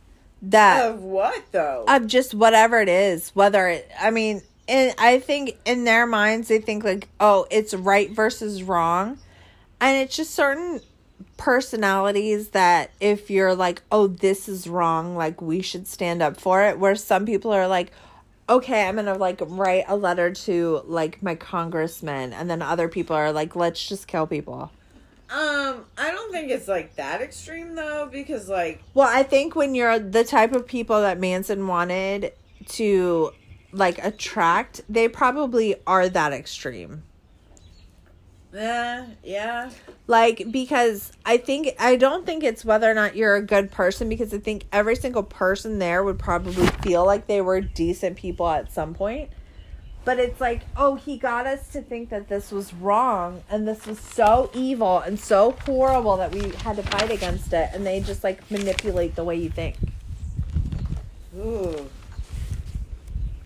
that
Of what though?
of just whatever it is whether it i mean and i think in their minds they think like oh it's right versus wrong. And it's just certain personalities that if you're like oh this is wrong like we should stand up for it. Where some people are like okay i'm gonna like write a letter to like my congressman. And then other people are like let's just kill people
Um, I don't think it's like that extreme though, because like
Well, I think when you're the type of people that Manson wanted to like attract, they probably are that extreme.
Yeah, yeah.
Like because I think I don't think it's whether or not you're a good person because I think every single person there would probably feel like they were decent people at some point. But it's like, oh, he got us to think that this was wrong and this was so evil and so horrible that we had to fight against it and they just like manipulate the way you think.
Ooh.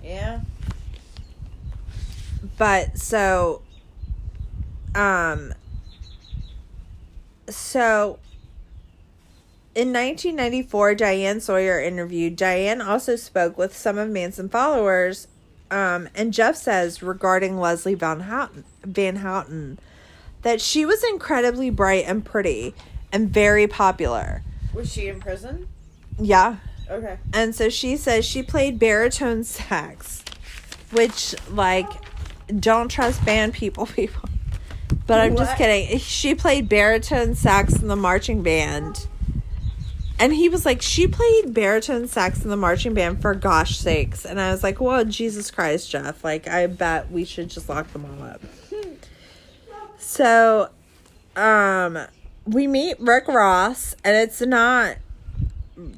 Yeah.
but so um so in 1994 diane sawyer interviewed diane also spoke with some of manson followers um, and jeff says regarding leslie van houten, van houten that she was incredibly bright and pretty and very popular
Was she in prison?
yeah
Okay.
and so she says she played baritone sax, which like don't trust band people, [LAUGHS] people. But I'm just kidding. She played baritone sax in the marching band. And he was like, she played baritone sax in the marching band for gosh sakes. And I was like, well, Jesus Christ, Jeff. Like, I bet we should just lock them all up. So, um, we meet Rick Ross, and it's not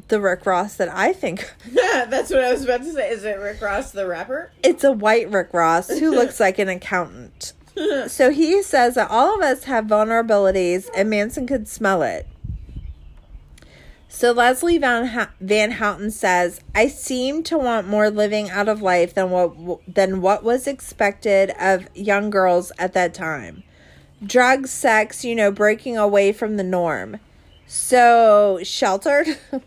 the Rick Ross that I think. [LAUGHS] [LAUGHS]
That's what I was about to say. Is it Rick Ross the rapper?
It's a white Rick Ross who [LAUGHS] looks like an accountant. So he says that all of us have vulnerabilities and Manson could smell it. So Leslie Van, Van Houten says, "I seem to want more living out of life than what than what was expected of young girls at that time. Drugs, sex, you know, breaking away from the norm. So sheltered." [LAUGHS]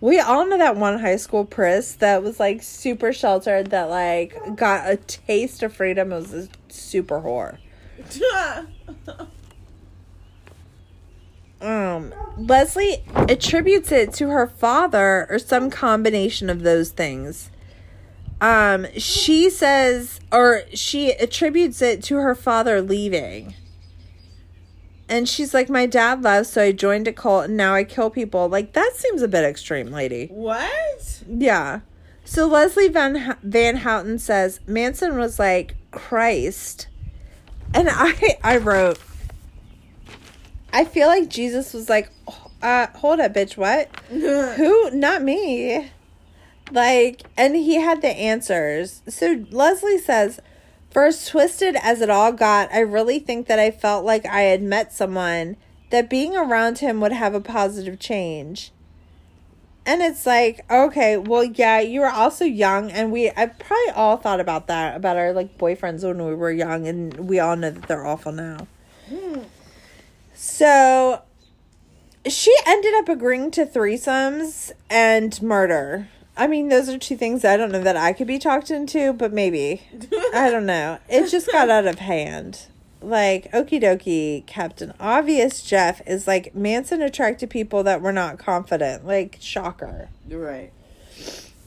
We all know that one high school priss that was like super sheltered that like got a taste of freedom. It was a super whore. [LAUGHS] Um, Leslie attributes it to her father or some combination of those things. Um, she says, or she attributes it to her father leaving. And she's like, My dad left, so I joined a cult and now I kill people. Like, that seems a bit extreme, lady.
what?
Yeah. So Leslie Van, Van Houten says Manson was like Christ. And I I wrote I feel like Jesus was like uh hold up bitch what? [LAUGHS] Who not me. Like and he had the answers. So Leslie says for as twisted as it all got, I really think that I felt like I had met someone that being around him would have a positive change. And it's like, okay, well, yeah, you were also young, and we, I probably all thought about that, about our like boyfriends when we were young, and we all know that they're awful now. So, she ended up agreeing to threesomes and murder. I mean, those are two things I don't know that I could be talked into, but maybe. [LAUGHS] I don't know. It just got out of hand. Like, okie dokie, Captain Obvious Jeff is like Manson attracted people that were not confident. Like, shocker.
right.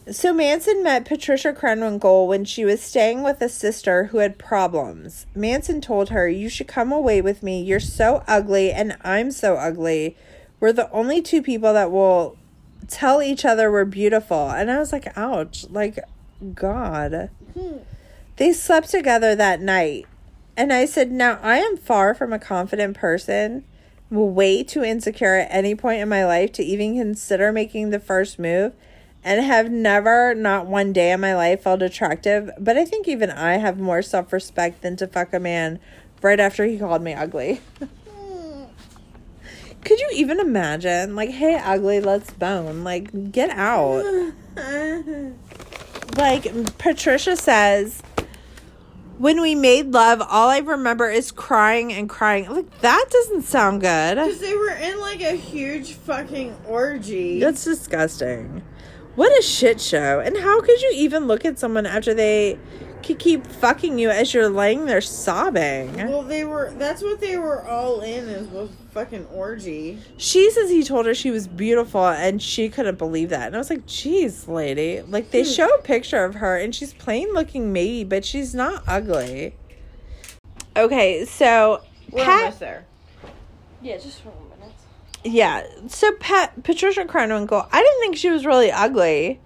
So Manson met Patricia Krenwinkel when she was staying with a sister who had problems. Manson told her, You should come away with me. You're so ugly, and I'm so ugly. We're the only two people that will tell each other we're beautiful. And I was like, Ouch. Like, God. They slept together that night. And I said, Now I am far from a confident person, way too insecure at any point in my life to even consider making the first move, and have never, not one day in my life, felt attractive. But I think even I have more self respect than to fuck a man right after he called me ugly. [LAUGHS] Could you even imagine? Like, hey, ugly, let's bone. Like, get out. [LAUGHS] Like, Patricia says, when we made love, all I remember is crying and crying. Like, that doesn't sound good.
Because they were in like a huge fucking orgy.
That's disgusting. What a shit show. And how could you even look at someone after they could keep fucking you as you're laying there sobbing?
well, they were. That's what they were all in is was fucking orgy.
She says he told her she was beautiful and she couldn't believe that. And I was like, geez, lady. Like, they hmm. show a picture of her and she's plain looking maybe, but she's not ugly. Okay, so
We're
Pat-
almost there.
Yeah, just for a minute.
Yeah. So Pat Patricia Krenwinkel, I didn't think she was really ugly,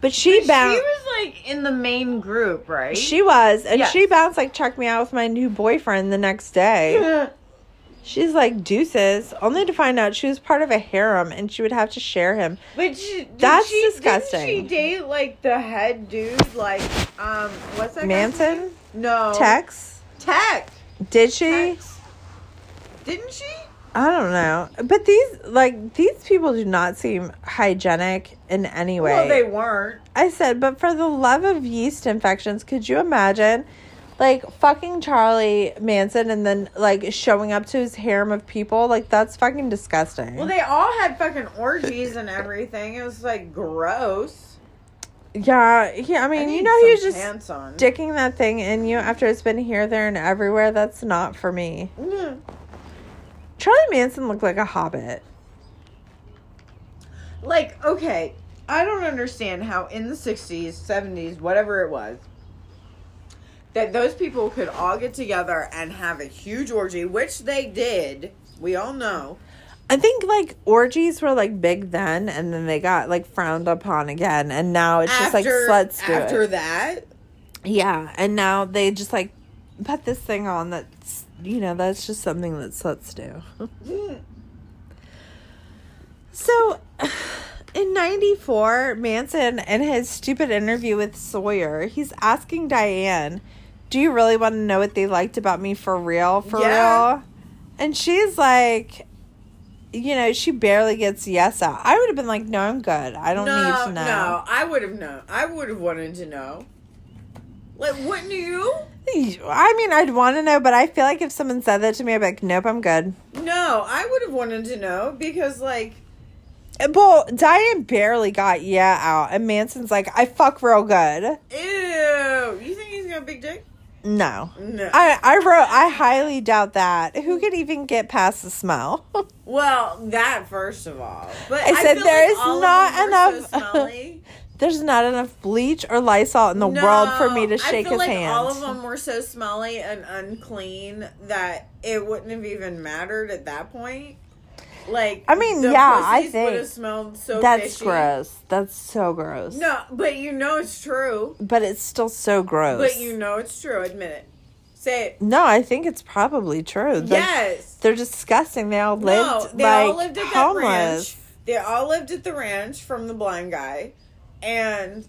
but she
She
bounced.
She was like in the main group, right?
She was, and
Yes.
she bounced like check me out with my new boyfriend the next day. [LAUGHS] She's like deuces, only to find out she was part of a harem and she would have to share him.
But she,
That's
she,
disgusting.
She date like the head dude, like um, what's that?
Manson,
name? No.
Tex,
Tex.
did she?
Tex. Didn't she?
I don't know, but these like these people do not seem hygienic in any way.
Well, they weren't.
I said, but for the love of yeast infections, could you imagine? Like fucking Charlie Manson and then like showing up to his harem of people, like that's fucking disgusting.
Well, they all had fucking orgies and everything. It was like gross.
yeah, yeah. I mean,
I
you know, he was just sticking that thing in you after it's been here, there, and everywhere. That's not for me.
Mm.
Charlie Manson looked like a hobbit.
Like, okay, I don't understand how in the 60s, 70s, whatever it was, that those people could all get together and have a huge orgy, which they did. We all know.
I think like orgies were like big then, and then they got like frowned upon again, and now it's just like let's do
after
it.
that,
Yeah, and now they just like put this thing on that's you know that's just something that sluts do. So, in 94, Manson, in his stupid interview with Sawyer, he's asking Diane, Do you really want to know what they liked about me for real? For
Yeah.
real? And she's like, you know, she barely gets yes out. I would have been like, No, I'm good. I don't
no,
need to know.
no, I would have known. I would have wanted to know. Like, wouldn't you?
I mean, I'd want to know, but I feel like if someone said that to me, I'd be like, Nope, I'm good.
No, I would have wanted to know because, like,
Well, Diane barely got yeah out, and Manson's like, I fuck real good.
ew. You think he's got a big dick?
No.
No.
I, I wrote, I highly doubt that. Who could even get past the smell? [LAUGHS]
well, that first of all, but
I said
feel
there is
all
not
so
enough- [LAUGHS]
smelly.
There's not enough bleach or Lysol in the world for me to
No,
shake
I feel
his
like
hand.
All of them were so smelly and unclean that it wouldn't have even mattered at that point. Like,
I mean, yeah, I
pussies would have smelled so.
That's
fishy.
gross. That's so gross.
No, but you know it's true.
But it's still so gross.
But you know it's true. Admit it. Say it.
No, I think it's probably true. They're,
yes.
They're disgusting. They all lived
no, they
like
all lived at
homeless.
ranch. They all lived at the ranch from the blind guy, and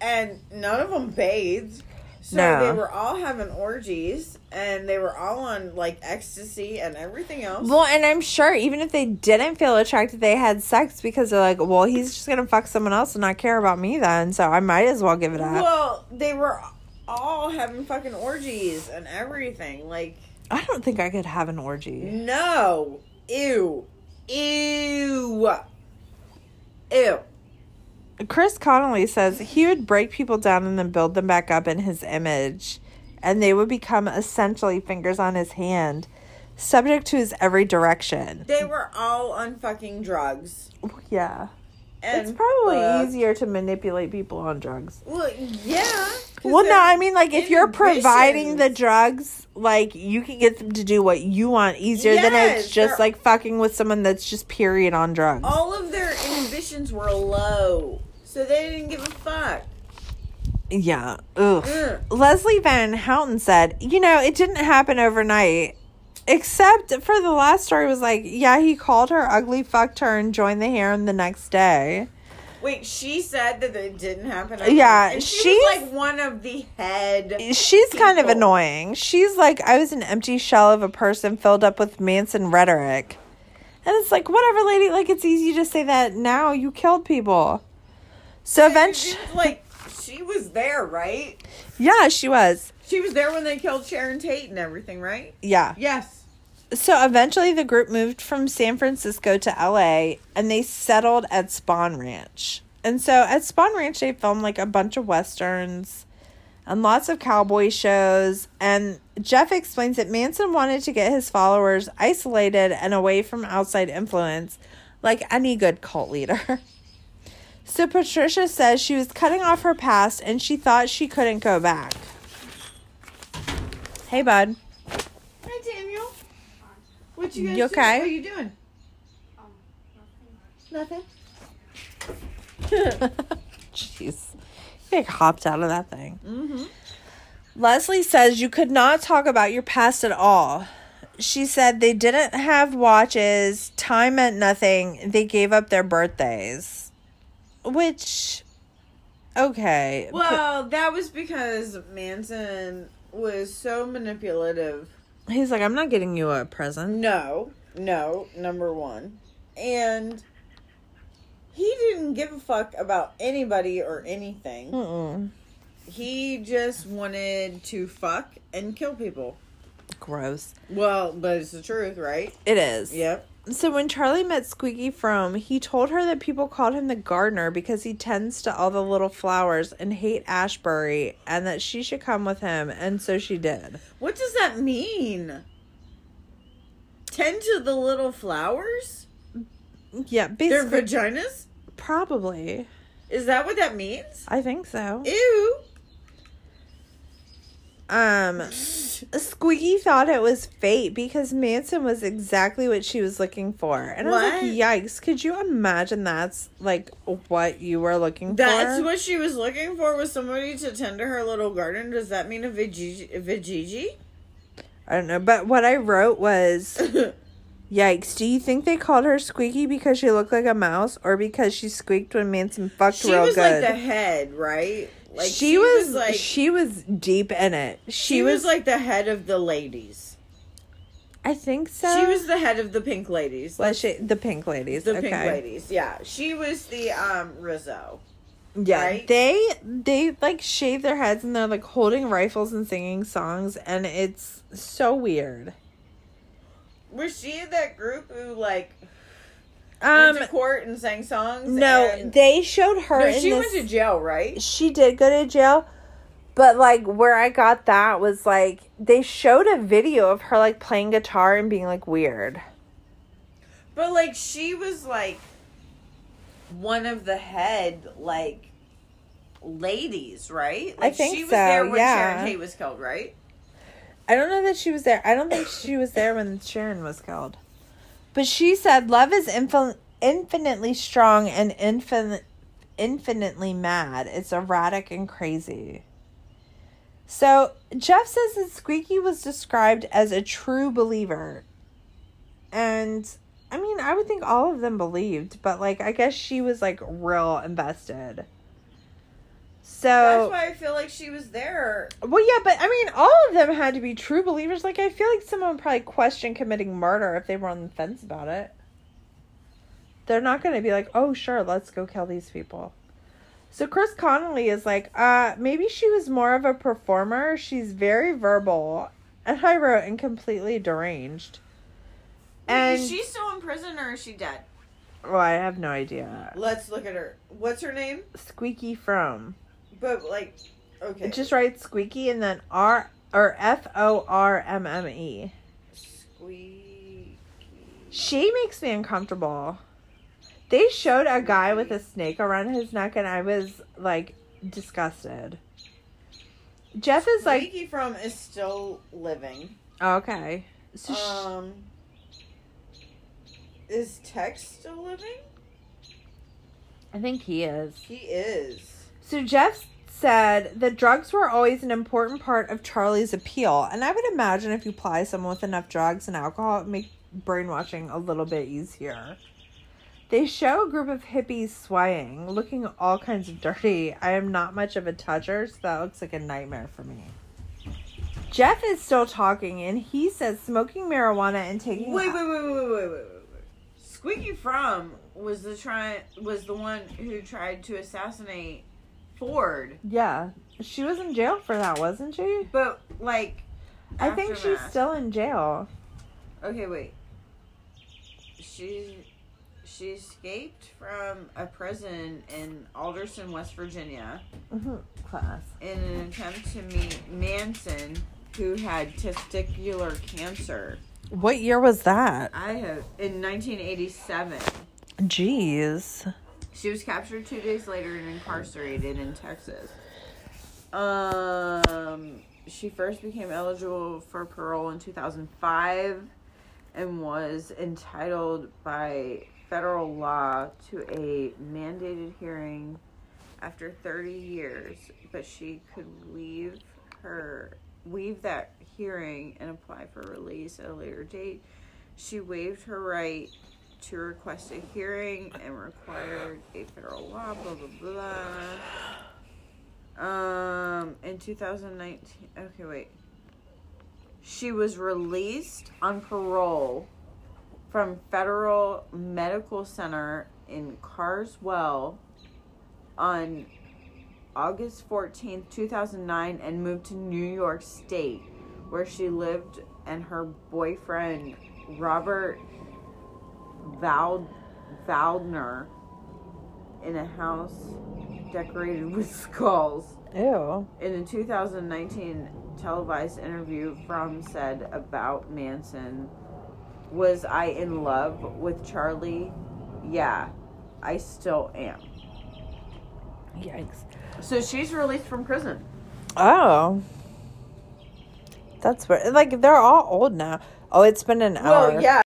and none of them bathed. So
No.
they were all having orgies, and they were all on like ecstasy and everything else.
Well, and I'm sure even if they didn't feel attracted, they had sex because they're like, well, he's just gonna fuck someone else and not care about me then, so I might as well give it up.
Well, they were all having fucking orgies and everything. Like,
I don't think I could have an orgy.
no, ew, ew, ew.
Chris Connelly says he would break people down and then build them back up in his image, and they would become essentially fingers on his hand, subject to his every direction.
They were all on fucking drugs.
Yeah.
And
It's probably
fucked.
easier to manipulate people on drugs.
Well, yeah.
Well, no, I mean, like, if you're providing the drugs, like, you can get them to do what you want easier than it's just, like, fucking with someone that's just period on drugs.
all of their inhibitions were low, so they didn't give a fuck.
Yeah. Ugh.
Ugh.
Leslie Van Houten said, you know, it didn't happen overnight. Except for the last story was like, yeah, he called her ugly, fucked her, and joined the harem the next day.
Wait, she said that it didn't happen.
Yeah,
and she
she's-
was like one of the head.
She's kind of annoying. She's like, I was an empty shell of a person filled up with Manson rhetoric. And it's like, whatever, lady. Like, it's easy to say that now. You killed people. So eventually,
like she was there, right?
yeah, she was.
She was there when they killed Sharon Tate and everything, right?
Yeah.
Yes.
So eventually, the group moved from San Francisco to LA and they settled at Spahn Ranch. And so at Spahn Ranch, they filmed like a bunch of westerns and lots of cowboy shows. And Jeff explains that Manson wanted to get his followers isolated and away from outside influence, like any good cult leader. [LAUGHS] So Patricia says she was cutting off her past and she thought she couldn't go back. Hey, bud.
Hi, Daniel. What you guys
You
doing?
okay?
What are you doing? Nothing. [LAUGHS]
Jeez. He like hopped out of that thing.
Mm-hmm.
Leslie says you could not talk about your past at all. She said they didn't have watches, time meant nothing, they gave up their birthdays. Which, okay.
Well, that was because Manson was so manipulative.
He's like, I'm not getting you a present.
No, no, number one. And he didn't give a fuck about anybody or anything.
Mm-mm.
He just wanted to fuck and kill people.
Gross.
Well, but it's the truth, right?
It is.
Yep.
So when Charlie met Squeaky Fromme, he told her that people called him the gardener because he tends to all the little flowers and Haight-Ashbury, and that she should come with him, and so she did.
What does that mean? Tend to the little flowers?
Yeah, basically.
Their vaginas?
probably.
Is that what that means?
I think so.
Ew.
Um, Squeaky thought it was fate because Manson was exactly what she was looking for, and I was like, "Yikes! Could you imagine that's like what you were looking
That's
for?"
That's what she was looking for was somebody to tend to her little garden. Does that mean a veggie?
I don't know, but what I wrote was. [LAUGHS] Yikes. Do you think they called her Squeaky because she looked like a mouse or because she squeaked when Manson fucked
She
real
was like the head, right? Like
she, was,
like
she was deep in it. She,
she was, like the head of the ladies.
I think so.
she was the head of the pink ladies.
was she the pink ladies.
the
okay.
pink ladies. Yeah, she was the um Rizzo.
Yeah.
right?
They they like shave their heads and they're like holding rifles and singing songs and it's so weird.
Was she in that group who like
Um
went to court and sang songs?
no, they showed her
no, she
this
went to jail, right?
she did go to jail but like where i got that was like they showed a video of her like playing guitar and being like weird
But like she was like one of the head like ladies, right? Like
think
she was
so,
there when
yeah.
Sharon Tate was killed, right?
i don't know that she was there i don't think she was there when sharon was killed but she said love is infin- infinitely strong and infinite infinitely mad. It's erratic and crazy. So jeff says that squeaky was described as a true believer. And i mean i would think all of them believed but like i guess she was like real invested so
That's why I feel like she was there.
well, yeah, but I mean, all of them had to be true believers. Like, I feel like someone would probably questioned committing murder if they were on the fence about it. They're not going to be like, oh, sure, let's go kill these people. So Chris Connelly is like, uh, maybe she was more of a performer. She's very verbal. And I wrote, and completely deranged. And,
is she still in prison or is she dead?
well, I have no idea.
Let's look at her. What's her name?
Squeaky Fromme.
But like, okay,
Just write Squeaky and then R, or F O R M M E.
squeaky.
She makes me uncomfortable. They showed a guy with a snake around his neck, and I was like disgusted. Jeff is like,
Squeaky Fromme is still living.
okay. So
Um, is Tex still living?
I think he is.
He is.
So Jeff said the drugs were always an important part of Charlie's appeal, and I would imagine if you ply someone with enough drugs and alcohol, it make brainwashing a little bit easier. They show a group of hippies swaying, looking all kinds of dirty. I am not much of a toucher, so that looks like a nightmare for me. Jeff is still talking, and he says smoking marijuana and taking
Wait, wait, wait, wait, wait, wait, wait, wait. Squeaky Fromme was the try was the one who tried to assassinate Ford,
yeah, she was in jail for that, wasn't she?
but like.
I think she's still in jail.
Okay, wait. She she escaped from a prison in Alderson, West Virginia,
hmm Class.
in an attempt to meet Manson, who had testicular cancer.
What year was that?
I have in 1987.
Jeez.
She was captured two days later and incarcerated in Texas. Um, she first became eligible for parole in 2005 and was entitled by federal law to a mandated hearing after 30 years, but she could leave her leave that hearing and apply for release at a later date. She waived her right to request a hearing and required a federal law, blah blah blah. Um, in 2019, okay, wait. She was released on parole from Federal Medical Center in Carswell on August 14th, 2009, and moved to New York State, where she lived and her boyfriend, Robert Val- Valdner, in a house decorated with [LAUGHS] skulls.
Ew.
In a 2019 televised interview, Fromme said about Manson, Was I in love with Charlie? Yeah, I still am.
Yikes.
So she's released from prison.
Oh. That's weird. Like, they're all old now. Oh, it's been an hour.
Well, yeah.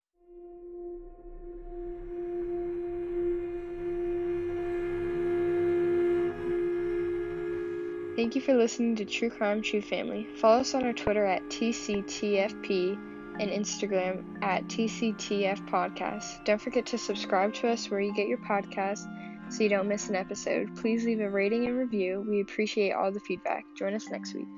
Thank you for listening to True Crime True Family. Follow us on our Twitter at TCTFP and Instagram at TCTF Podcast. Don't forget to subscribe to us where you get your podcasts so you don't miss an episode. Please leave a rating and review. We appreciate all the feedback. Join us next week.